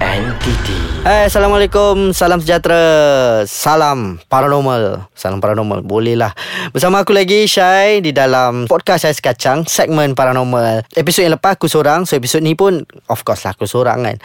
entiti Hai, Assalamualaikum, salam sejahtera. Salam paranormal. Salam paranormal, boleh lah Bersama aku lagi, Syai Di dalam podcast Syai Sekacang Segmen paranormal. Episod yang lepas aku seorang. So episod ni pun Of course lah aku seorang kan.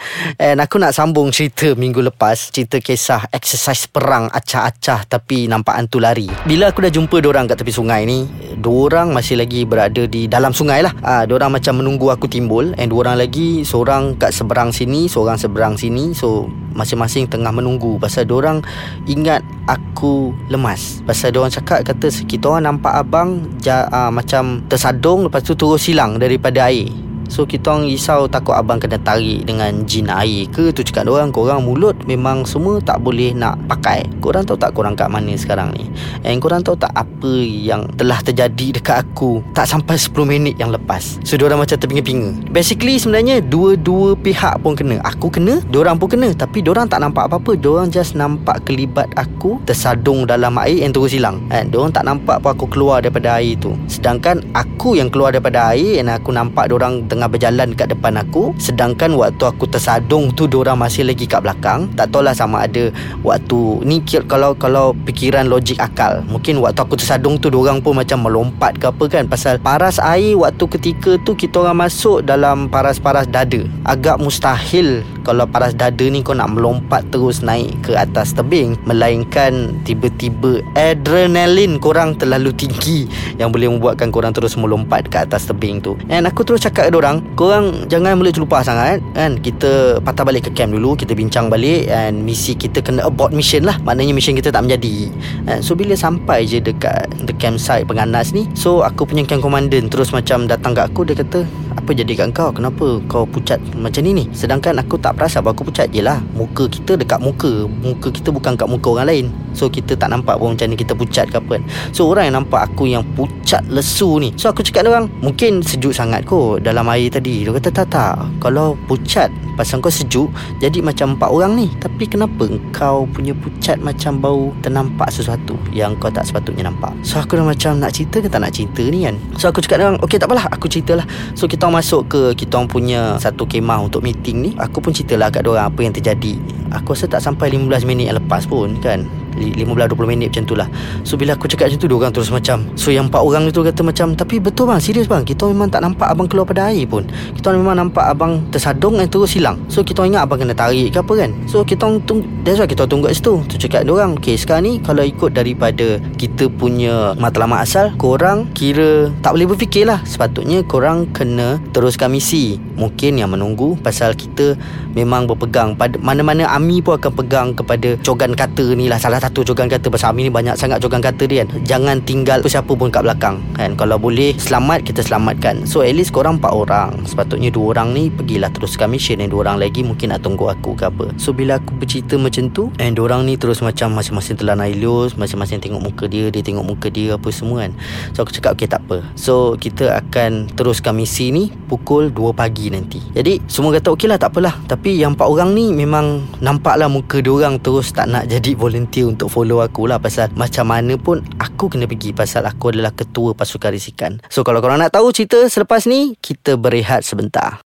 And aku nak sambung cerita minggu lepas. Cerita kisah exercise perang Acah-acah tapi nampak hantu lari. Bila aku dah jumpa orang kat tepi sungai ni Diorang masih lagi berada di dalam sungai lah. Ha, Diorang macam menunggu aku timbul. And diorang lagi Seorang kat seberang sini Seorang seberang sini So masing-masing tengah menunggu. Pasal orang ingat aku lemas. Pasal orang cakap kata kita orang nampak abang ja, uh, macam tersadung lepas tu terus hilang daripada air So kita orang risau takut abang kena tarik dengan jin air ke? Tu cakap orang korang mulut memang semua tak boleh nak pakai. Korang tahu tak korang kat mana sekarang ni? And korang tahu tak apa yang telah terjadi dekat aku Tak sampai 10 minit yang lepas? So diorang macam terpinga-pinga. Basically sebenarnya dua-dua pihak pun kena. Aku kena, diorang pun kena. Tapi diorang tak nampak apa-apa. Diorang just nampak kelibat aku Tersadung dalam air and terus hilang. And diorang tak nampak apa aku keluar daripada air tu. Sedangkan aku yang keluar daripada air And aku nampak diorang tengah tengah berjalan kat depan aku sedangkan waktu aku tersadung tu diorang masih lagi kat belakang. Tak tahulah sama ada waktu ni kalau kalau fikiran logik akal. Mungkin waktu aku tersadung tu diorang pun macam melompat ke apa kan pasal paras air waktu ketika tu kita orang masuk dalam paras-paras dada. Agak mustahil kalau paras dada ni kau nak melompat terus naik ke atas tebing melainkan tiba-tiba adrenalin korang terlalu tinggi yang boleh membuatkan korang terus melompat ke atas tebing tu. And aku terus cakap ke korang korang jangan mula terlupa sangat kan? Kita patah balik ke camp dulu kita bincang balik and misi kita kena abort mission lah. Maknanya mission kita tak menjadi. And so bila sampai je dekat the campsite penganas ni so aku punya camp commandant terus macam datang kat aku dia kata apa jadi kat kau? Kenapa kau pucat macam ni ni? Sedangkan aku tak bahawa aku pucat je lah. Muka kita dekat muka. Muka kita bukan kat muka orang lain. So kita tak nampak pun macam ni kita pucat ke apa kan. So orang yang nampak aku yang pucat lesu ni. So aku cakap orang mungkin sejuk sangat kot dalam air tadi. Dia kata tak tak. Kalau pucat Pasal kau sejuk Jadi macam empat orang ni. Tapi kenapa kau punya pucat Macam bau ternampak sesuatu Yang kau tak sepatutnya nampak? So aku dah macam Nak cerita ke tak nak cerita ni kan? So aku cakap dengan Okay tak apalah. Aku ceritalah So kita masuk ke Kita punya Satu kemah untuk meeting ni Aku pun ceritalah kat orang Apa yang terjadi. Aku rasa tak sampai 15 minit yang lepas pun kan 15-20 minit macam tu lah. So bila aku cakap macam tu Diorang terus macam So yang empat orang tu kata macam Tapi betul bang Serius bang Kita memang tak nampak Abang keluar pada air pun. Kita memang nampak Abang tersadung Dan terus hilang. So kita ingat Abang kena tarik ke apa kan? So kita tunggu That's why kita tunggu kat situ. Tu cakap diorang Okay sekarang ni Kalau ikut daripada Kita punya Matlamat asal Korang kira Tak boleh berfikir lah. Sepatutnya korang kena Teruskan misi. Mungkin yang menunggu Pasal kita Memang berpegang pada Mana-mana Ami pun akan pegang Kepada Cogan kata ni lah Salah satu jogan kata Pasal Ami ni banyak sangat jogan kata dia kan. Jangan tinggal siapa pun kat belakang kan. Kalau boleh selamat kita selamatkan. So at least korang empat orang. Sepatutnya dua orang ni Pergilah teruskan mission Dan dua orang lagi. Mungkin nak tunggu aku ke apa. So bila aku bercerita macam tu And dua orang ni terus macam Masing-masing telan air lius Masing-masing tengok muka dia Dia tengok muka dia Apa semua kan. So aku cakap okay tak apa. So kita akan teruskan misi ni Pukul 2 pagi nanti. Jadi semua kata okey lah tak apalah. Tapi yang empat orang ni memang Nampaklah muka dia orang terus tak nak jadi volunteer untuk follow aku lah pasal macam mana pun aku kena pergi pasal aku adalah ketua pasukan risikan. So kalau korang nak tahu cerita selepas ni, kita berehat sebentar.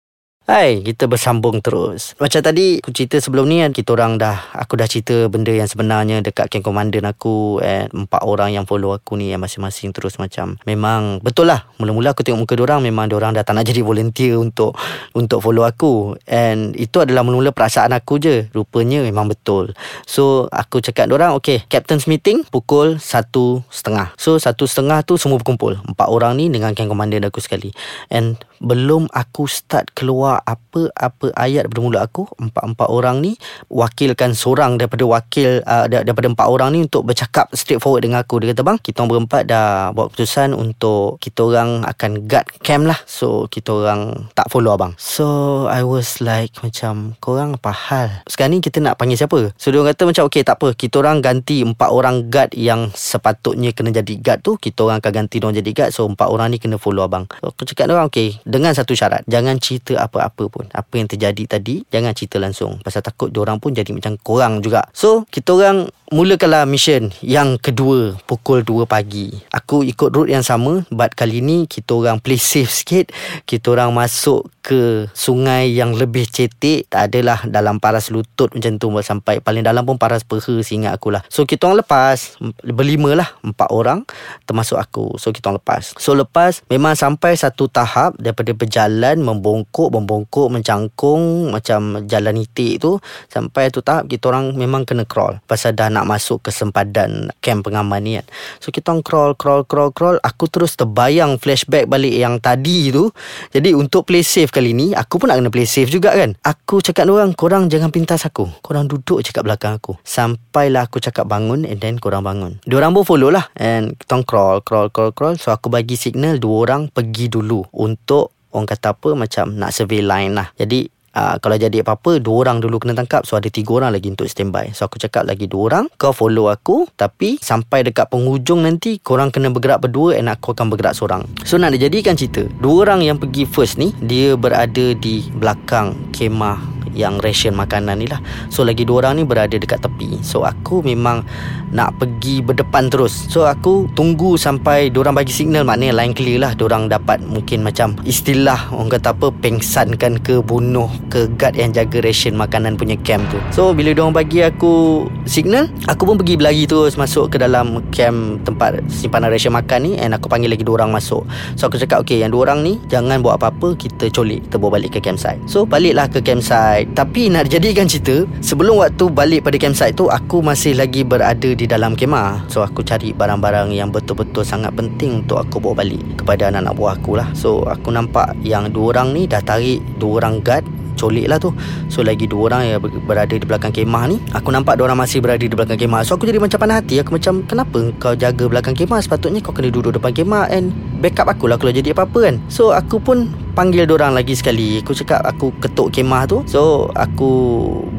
Hai, kita bersambung terus. Macam tadi aku cerita sebelum ni kan, kita orang dah aku dah cerita benda yang sebenarnya dekat camp komandan aku and empat orang yang follow aku ni yang masing-masing terus macam memang betul lah. Mula-mula aku tengok muka orang memang orang dah tak nak jadi volunteer untuk untuk follow aku and itu adalah mula-mula perasaan aku je. Rupanya memang betul. So aku cakap orang, okay, captain's meeting pukul satu setengah. So satu setengah tu semua berkumpul. Empat orang ni dengan camp komandan aku sekali. And belum aku start keluar apa-apa ayat mulut aku empat-empat orang ni wakilkan seorang daripada wakil uh, daripada empat orang ni untuk bercakap straightforward dengan aku. Dia kata bang kita berempat dah buat keputusan untuk kita orang akan guard camp lah. So kita orang tak follow abang. So I was like macam korang apa hal? Sekarang ni kita nak panggil siapa? So dia kata macam okay tak apa. Kita orang ganti empat orang guard yang sepatutnya kena jadi guard tu kita orang akan ganti dia jadi guard. So empat orang ni kena follow abang. So, aku cakap dia orang okay dengan satu syarat. Jangan cerita apa buat apa pun Apa yang terjadi tadi Jangan cerita langsung Pasal takut orang pun jadi macam korang juga So kita orang Mulakanlah mission yang kedua pukul 2 pagi. Aku ikut route yang sama but kali ni kita orang play safe sikit. Kita orang masuk ke sungai yang lebih cetek. Tak adalah dalam paras lutut macam tu sampai paling dalam pun paras peha seingat aku lah. So kita orang lepas berlima lah empat orang termasuk aku. So kita orang lepas. So lepas memang sampai satu tahap daripada berjalan membongkok membongkok mencangkung macam jalan itik tu sampai tu tahap kita orang memang kena crawl pasal dah nak masuk ke sempadan camp pengaman ni kan. So kita orang crawl, crawl, crawl, crawl. Aku terus terbayang flashback balik yang tadi tu. Jadi untuk play safe kali ni, aku pun nak kena play safe juga kan. Aku cakap orang, korang jangan pintas aku. Korang duduk cakap belakang aku. Sampailah aku cakap bangun and then korang bangun. Dua orang pun follow lah. And kita orang crawl, crawl, crawl, crawl. So aku bagi signal dua orang pergi dulu untuk orang kata apa macam nak survey line lah. Jadi Uh, kalau jadi apa-apa Dua orang dulu kena tangkap. So ada tiga orang lagi untuk standby. So aku cakap lagi dua orang Kau follow aku. Tapi sampai dekat penghujung nanti Korang kena bergerak berdua And aku akan bergerak seorang. So nak dijadikan cerita Dua orang yang pergi first ni Dia berada di belakang kemah yang ration makanan ni lah. So lagi dua orang ni berada dekat tepi. So aku memang nak pergi berdepan terus. So aku tunggu sampai orang bagi signal. Maknanya line clear lah. Orang dapat mungkin macam istilah Orang kata apa Pengsankan ke bunuh ke guard yang jaga ration makanan punya camp tu. So bila orang bagi aku signal Aku pun pergi berlari terus masuk ke dalam camp tempat simpanan ration makan ni. And aku panggil lagi dua orang masuk. So aku cakap okay yang dua orang ni Jangan buat apa-apa. Kita colik Kita bawa balik ke campsite. So baliklah ke campsite campsite. Tapi nak jadikan cerita Sebelum waktu balik pada campsite tu Aku masih lagi berada di dalam kemah. So aku cari barang-barang yang betul-betul sangat penting Untuk aku bawa balik kepada anak-anak buah aku lah. So aku nampak yang dua orang ni dah tarik dua orang guard colik lah tu. So lagi dua orang yang berada di belakang kemah ni. Aku nampak dua orang masih berada di belakang kemah. So aku jadi macam panas hati. Aku macam kenapa kau jaga belakang kemah? Sepatutnya kau kena duduk depan kemah And backup aku lah kalau jadi apa-apa kan. So aku pun panggil orang lagi sekali. Aku cakap aku ketuk kemah tu. So aku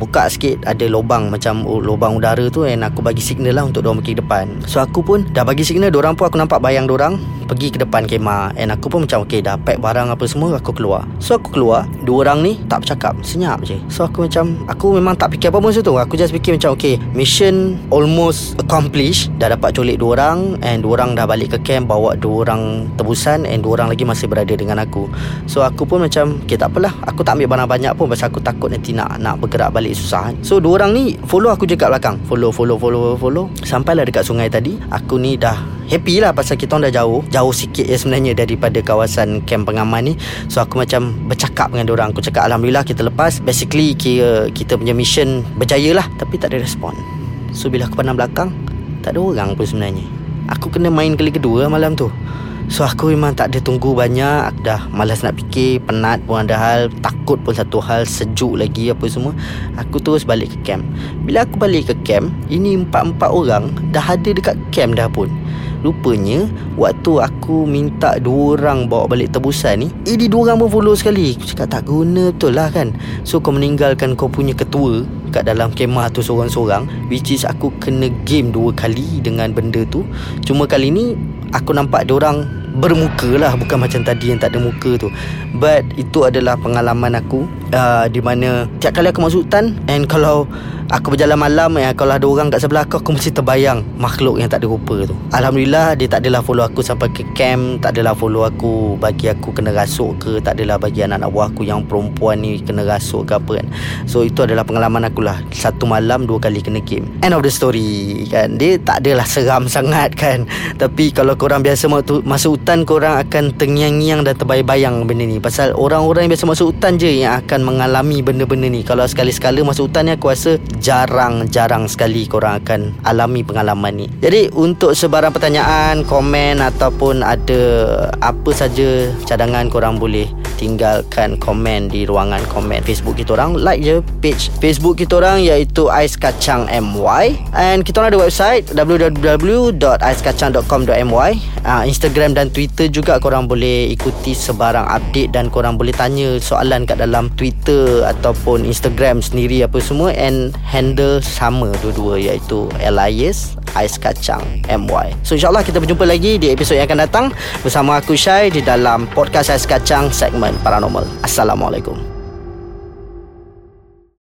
buka sikit. Ada lubang macam lubang udara tu And aku bagi signal lah untuk diorang pergi depan. So aku pun dah bagi signal. Diorang pun aku nampak bayang diorang pergi ke depan kemah. And aku pun macam okay dah pack barang apa semua Aku keluar. So aku keluar. Dua orang ni tak bercakap. Senyap je. So aku macam Aku memang tak fikir apa-apa masa tu. Aku just fikir macam okay Mission almost accomplished. Dah dapat culik dua orang And dua orang dah balik ke camp Bawa dua orang tebusan And dua orang lagi masih berada dengan aku So aku pun macam Okay tak apalah. Aku tak ambil barang banyak pun Pasal aku takut nanti nak Nak bergerak balik susah. Kan So dua orang ni Follow aku je kat belakang. Follow follow follow follow. Sampailah dekat sungai tadi Aku ni dah happy lah Pasal kita orang dah jauh. Jauh sikit ya sebenarnya Daripada kawasan Camp pengaman ni. So aku macam Bercakap dengan orang. Aku cakap Alhamdulillah kita lepas. Basically kira Kita punya mission Berjaya lah. Tapi tak ada respon. So bila aku pandang belakang Tak ada orang pun sebenarnya. Aku kena main kali kedua malam tu So aku memang tak ada tunggu banyak. Dah malas nak fikir Penat pun ada hal Takut pun satu hal Sejuk lagi apa semua. Aku terus balik ke camp. Bila aku balik ke camp Ini empat-empat orang Dah ada dekat camp dah pun. Rupanya Waktu aku minta dua orang bawa balik tebusan ni Ini dua orang pun follow sekali. Aku cakap tak guna betul lah kan. So kau meninggalkan kau punya ketua Kat dalam kemah tu seorang-seorang Which is aku kena game dua kali dengan benda tu. Cuma kali ni Aku nampak orang bermuka lah Bukan macam tadi yang tak ada muka tu. But itu adalah pengalaman aku uh, Di mana tiap kali aku masuk hutan And kalau Aku berjalan malam ya, Kalau ada orang kat sebelah aku Aku mesti terbayang Makhluk yang tak ada rupa tu. Alhamdulillah Dia tak adalah follow aku Sampai ke camp Tak adalah follow aku Bagi aku kena rasuk ke Tak adalah bagi anak-anak buah aku Yang perempuan ni Kena rasuk ke apa kan. So itu adalah pengalaman aku lah. Satu malam Dua kali kena game. End of the story kan? Dia tak adalah seram sangat kan? Tapi kalau korang biasa Masuk hutan Korang akan tengiang-ngiang Dan terbayang-bayang benda ni. Pasal orang-orang yang biasa masuk hutan je Yang mengalami benda-benda ni Kalau sekali-sekala masuk hutan ni Aku rasa jarang-jarang sekali korang akan alami pengalaman ni. Jadi untuk sebarang pertanyaan, komen ataupun ada apa saja cadangan korang boleh tinggalkan komen di ruangan komen Facebook kita orang. Like je page Facebook kita orang iaitu Ais Kacang MY and kita orang ada website www.aiskacang.com.my. Uh, Instagram dan Twitter juga korang boleh ikuti sebarang update dan korang boleh tanya soalan kat dalam Twitter ataupun Instagram sendiri apa semua and handle sama dua-dua iaitu Elias Ais Kacang MY. So insyaAllah kita berjumpa lagi di episod yang akan datang bersama aku Syai di dalam podcast Ais Kacang segmen Paranormal. Assalamualaikum.